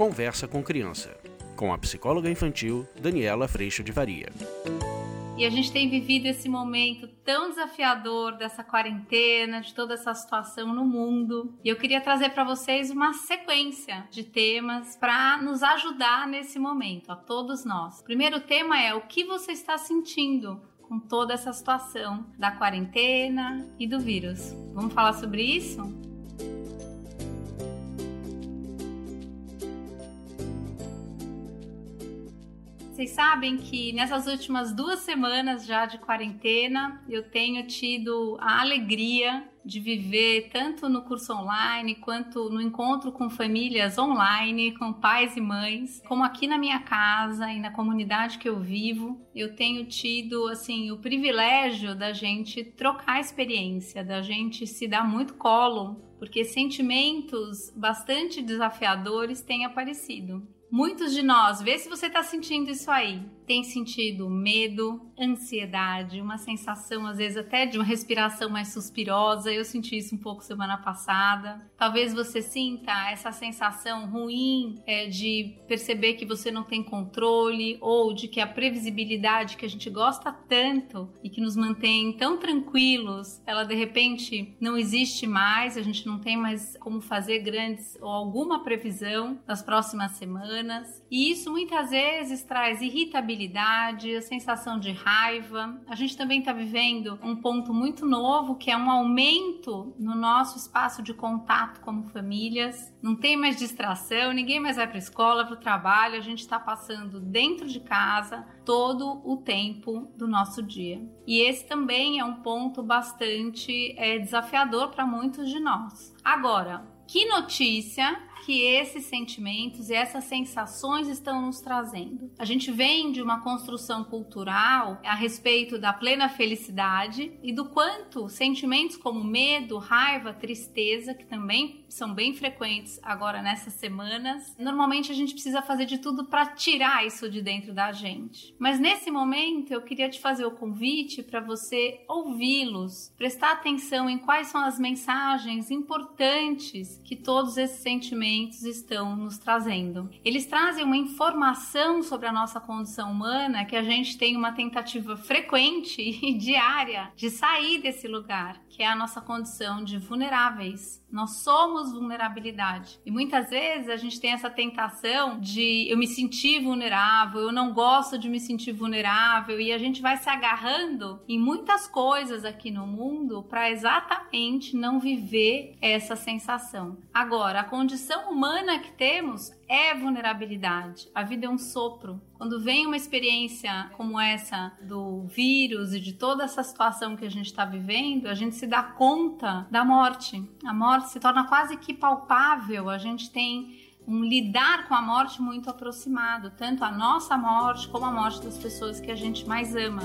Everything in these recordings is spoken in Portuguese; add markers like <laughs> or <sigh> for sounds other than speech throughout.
Conversa com Criança, com a psicóloga infantil Daniela Freixo de Varia. E a gente tem vivido esse momento tão desafiador dessa quarentena, de toda essa situação no mundo. E eu queria trazer para vocês uma sequência de temas para nos ajudar nesse momento, a todos nós. O primeiro tema é o que você está sentindo com toda essa situação da quarentena e do vírus. Vamos falar sobre isso? Vocês sabem que nessas últimas duas semanas já de quarentena, eu tenho tido a alegria de viver tanto no curso online quanto no encontro com famílias online, com pais e mães, como aqui na minha casa e na comunidade que eu vivo, eu tenho tido assim o privilégio da gente trocar experiência, da gente se dar muito colo, porque sentimentos bastante desafiadores têm aparecido. Muitos de nós, vê se você está sentindo isso aí. Tem sentido medo, ansiedade, uma sensação às vezes até de uma respiração mais suspirosa. Eu senti isso um pouco semana passada. Talvez você sinta essa sensação ruim é, de perceber que você não tem controle ou de que a previsibilidade que a gente gosta tanto e que nos mantém tão tranquilos, ela de repente não existe mais. A gente não tem mais como fazer grandes ou alguma previsão das próximas semanas. E isso muitas vezes traz irritabilidade irritabilidade, a sensação de raiva. A gente também está vivendo um ponto muito novo que é um aumento no nosso espaço de contato como famílias. Não tem mais distração, ninguém mais vai para a escola, para o trabalho. A gente está passando dentro de casa todo o tempo do nosso dia. E esse também é um ponto bastante é, desafiador para muitos de nós. Agora, que notícia que esses sentimentos e essas sensações estão nos trazendo. A gente vem de uma construção cultural a respeito da plena felicidade e do quanto sentimentos como medo, raiva, tristeza, que também são bem frequentes agora nessas semanas, normalmente a gente precisa fazer de tudo para tirar isso de dentro da gente. Mas nesse momento eu queria te fazer o convite para você ouvi-los, prestar atenção em quais são as mensagens importantes que todos esses sentimentos estão nos trazendo. Eles trazem uma informação sobre a nossa condição humana que a gente tem uma tentativa frequente <laughs> e diária de sair desse lugar, que é a nossa condição de vulneráveis. Nós somos vulnerabilidade. E muitas vezes a gente tem essa tentação de eu me sentir vulnerável, eu não gosto de me sentir vulnerável, e a gente vai se agarrando em muitas coisas aqui no mundo para exatamente não viver essa sensação. Agora, a condição humana que temos é vulnerabilidade. A vida é um sopro. Quando vem uma experiência como essa do vírus e de toda essa situação que a gente está vivendo, a gente se dá conta da morte. A morte se torna quase que palpável. A gente tem um lidar com a morte muito aproximado, tanto a nossa morte como a morte das pessoas que a gente mais ama.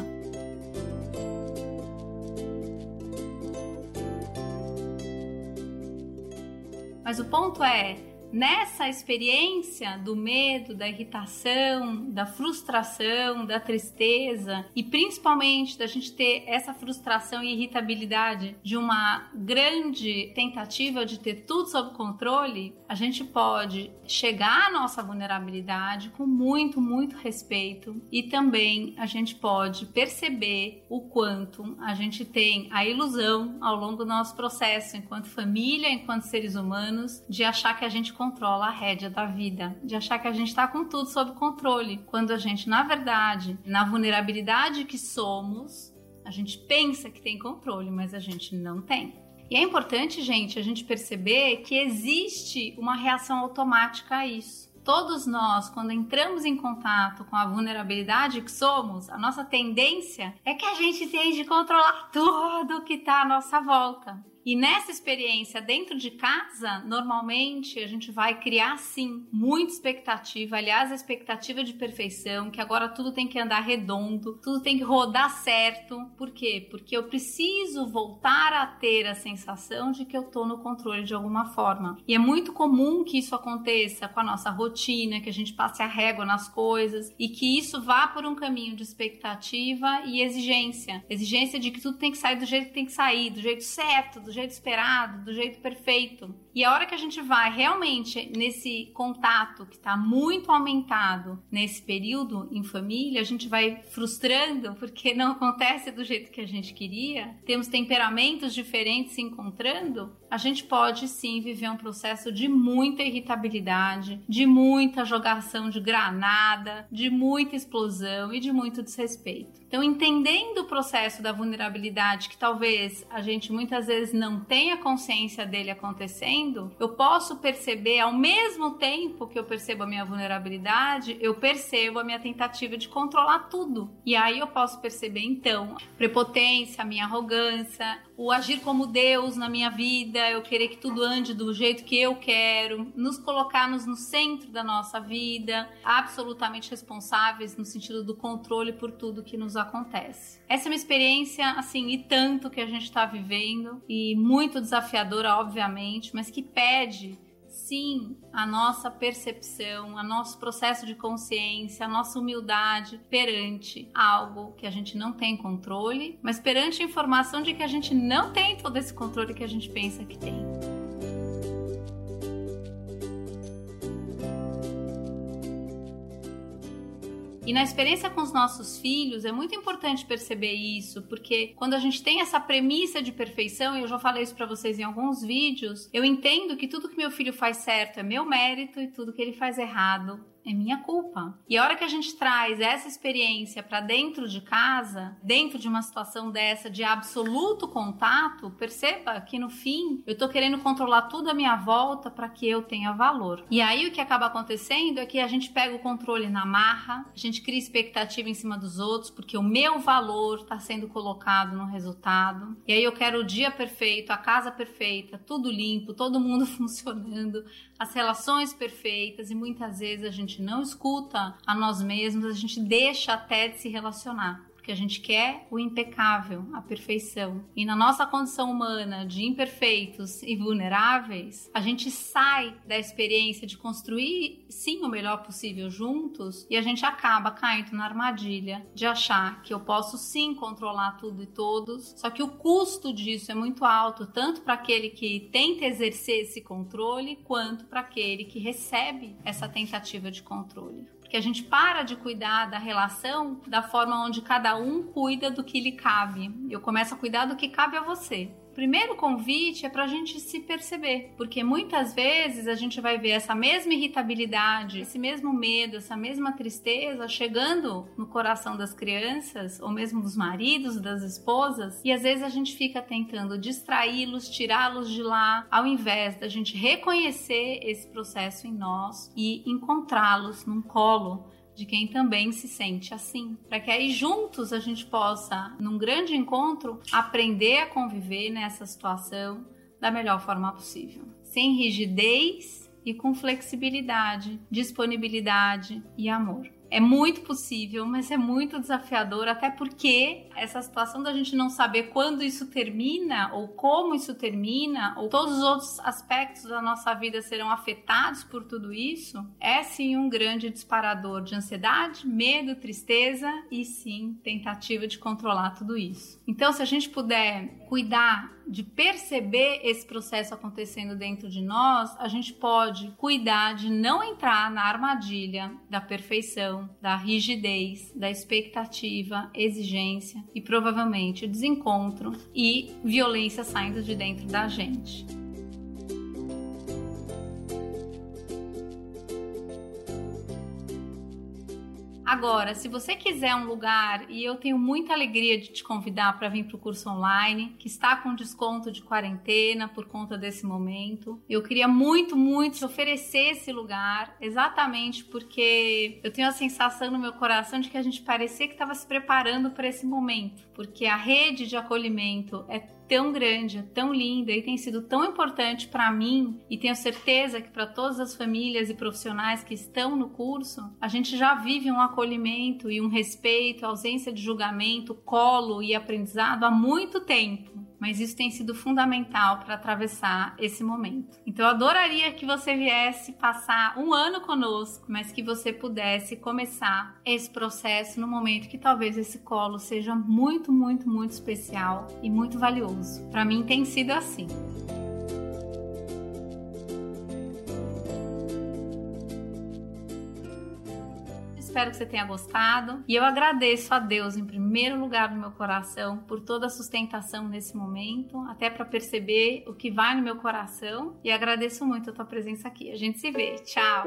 Mas o ponto é, nessa experiência do medo, da irritação, da frustração, da tristeza e principalmente da gente ter essa frustração e irritabilidade de uma grande tentativa de ter tudo sob controle, a gente pode chegar à nossa vulnerabilidade com muito, muito respeito e também a gente pode perceber o quanto a gente tem a ilusão ao longo do nosso processo enquanto família, enquanto seres humanos, de achar que a gente controla a rédea da vida, de achar que a gente está com tudo sob controle, quando a gente, na verdade, na vulnerabilidade que somos, a gente pensa que tem controle, mas a gente não tem. E é importante, gente, a gente perceber que existe uma reação automática a isso. Todos nós, quando entramos em contato com a vulnerabilidade que somos, a nossa tendência é que a gente tende a controlar tudo que está à nossa volta. E nessa experiência dentro de casa, normalmente a gente vai criar sim muita expectativa. Aliás, a expectativa de perfeição, que agora tudo tem que andar redondo, tudo tem que rodar certo. Por quê? Porque eu preciso voltar a ter a sensação de que eu tô no controle de alguma forma. E é muito comum que isso aconteça com a nossa rotina, que a gente passe a régua nas coisas e que isso vá por um caminho de expectativa e exigência. Exigência de que tudo tem que sair do jeito que tem que sair, do jeito certo, do jeito esperado, do jeito perfeito. E a hora que a gente vai realmente nesse contato que está muito aumentado nesse período em família, a gente vai frustrando porque não acontece do jeito que a gente queria, temos temperamentos diferentes se encontrando, a gente pode sim viver um processo de muita irritabilidade, de muita jogação de granada, de muita explosão e de muito desrespeito. Então, entendendo o processo da vulnerabilidade, que talvez a gente muitas vezes não tenha consciência dele acontecendo, eu posso perceber, ao mesmo tempo que eu percebo a minha vulnerabilidade, eu percebo a minha tentativa de controlar tudo. E aí eu posso perceber, então, prepotência, a minha arrogância, o agir como Deus na minha vida, eu querer que tudo ande do jeito que eu quero, nos colocarmos no centro da nossa vida, absolutamente responsáveis no sentido do controle por tudo que nos acontece. Essa é uma experiência, assim, e tanto que a gente está vivendo, e muito desafiadora, obviamente, mas que pede sim a nossa percepção, a nosso processo de consciência, a nossa humildade perante algo que a gente não tem controle, mas perante a informação de que a gente não tem todo esse controle que a gente pensa que tem. E na experiência com os nossos filhos é muito importante perceber isso, porque quando a gente tem essa premissa de perfeição, e eu já falei isso para vocês em alguns vídeos, eu entendo que tudo que meu filho faz certo é meu mérito e tudo que ele faz errado é minha culpa. E a hora que a gente traz essa experiência para dentro de casa, dentro de uma situação dessa de absoluto contato, perceba que no fim eu tô querendo controlar tudo à minha volta para que eu tenha valor. E aí o que acaba acontecendo é que a gente pega o controle na marra, a gente cria expectativa em cima dos outros, porque o meu valor está sendo colocado no resultado. E aí eu quero o dia perfeito, a casa perfeita, tudo limpo, todo mundo <laughs> funcionando, as relações perfeitas e muitas vezes a gente não escuta a nós mesmos, a gente deixa até de se relacionar porque a gente quer o impecável, a perfeição. E na nossa condição humana de imperfeitos e vulneráveis, a gente sai da experiência de construir sim o melhor possível juntos e a gente acaba caindo na armadilha de achar que eu posso sim controlar tudo e todos, só que o custo disso é muito alto, tanto para aquele que tenta exercer esse controle, quanto para aquele que recebe essa tentativa de controle que a gente para de cuidar da relação da forma onde cada um cuida do que lhe cabe. Eu começo a cuidar do que cabe a você primeiro convite é para a gente se perceber, porque muitas vezes a gente vai ver essa mesma irritabilidade, esse mesmo medo, essa mesma tristeza chegando no coração das crianças, ou mesmo dos maridos, das esposas, e às vezes a gente fica tentando distraí-los, tirá-los de lá, ao invés da gente reconhecer esse processo em nós e encontrá-los num colo de quem também se sente assim, para que aí juntos a gente possa, num grande encontro, aprender a conviver nessa situação da melhor forma possível, sem rigidez e com flexibilidade, disponibilidade e amor. É muito possível, mas é muito desafiador, até porque essa situação da gente não saber quando isso termina, ou como isso termina, ou todos os outros aspectos da nossa vida serão afetados por tudo isso, é sim um grande disparador de ansiedade, medo, tristeza e sim tentativa de controlar tudo isso. Então, se a gente puder cuidar de perceber esse processo acontecendo dentro de nós, a gente pode cuidar de não entrar na armadilha da perfeição, da rigidez, da expectativa, exigência e provavelmente desencontro e violência saindo de dentro da gente. Agora, se você quiser um lugar, e eu tenho muita alegria de te convidar para vir para o curso online, que está com desconto de quarentena por conta desse momento, eu queria muito, muito te oferecer esse lugar, exatamente porque eu tenho a sensação no meu coração de que a gente parecia que estava se preparando para esse momento, porque a rede de acolhimento é tão grande, tão linda e tem sido tão importante para mim e tenho certeza que para todas as famílias e profissionais que estão no curso, a gente já vive um acolhimento e um respeito, ausência de julgamento, colo e aprendizado há muito tempo mas isso tem sido fundamental para atravessar esse momento. Então eu adoraria que você viesse passar um ano conosco, mas que você pudesse começar esse processo no momento que talvez esse colo seja muito, muito, muito especial e muito valioso. Para mim tem sido assim. Espero que você tenha gostado. E eu agradeço a Deus, em primeiro lugar no meu coração, por toda a sustentação nesse momento, até para perceber o que vai no meu coração. E agradeço muito a tua presença aqui. A gente se vê. Tchau.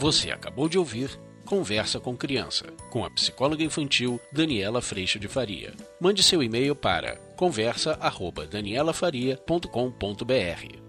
Você acabou de ouvir Conversa com Criança, com a psicóloga infantil Daniela Freixo de Faria. Mande seu e-mail para conversa@danielafaria.com.br.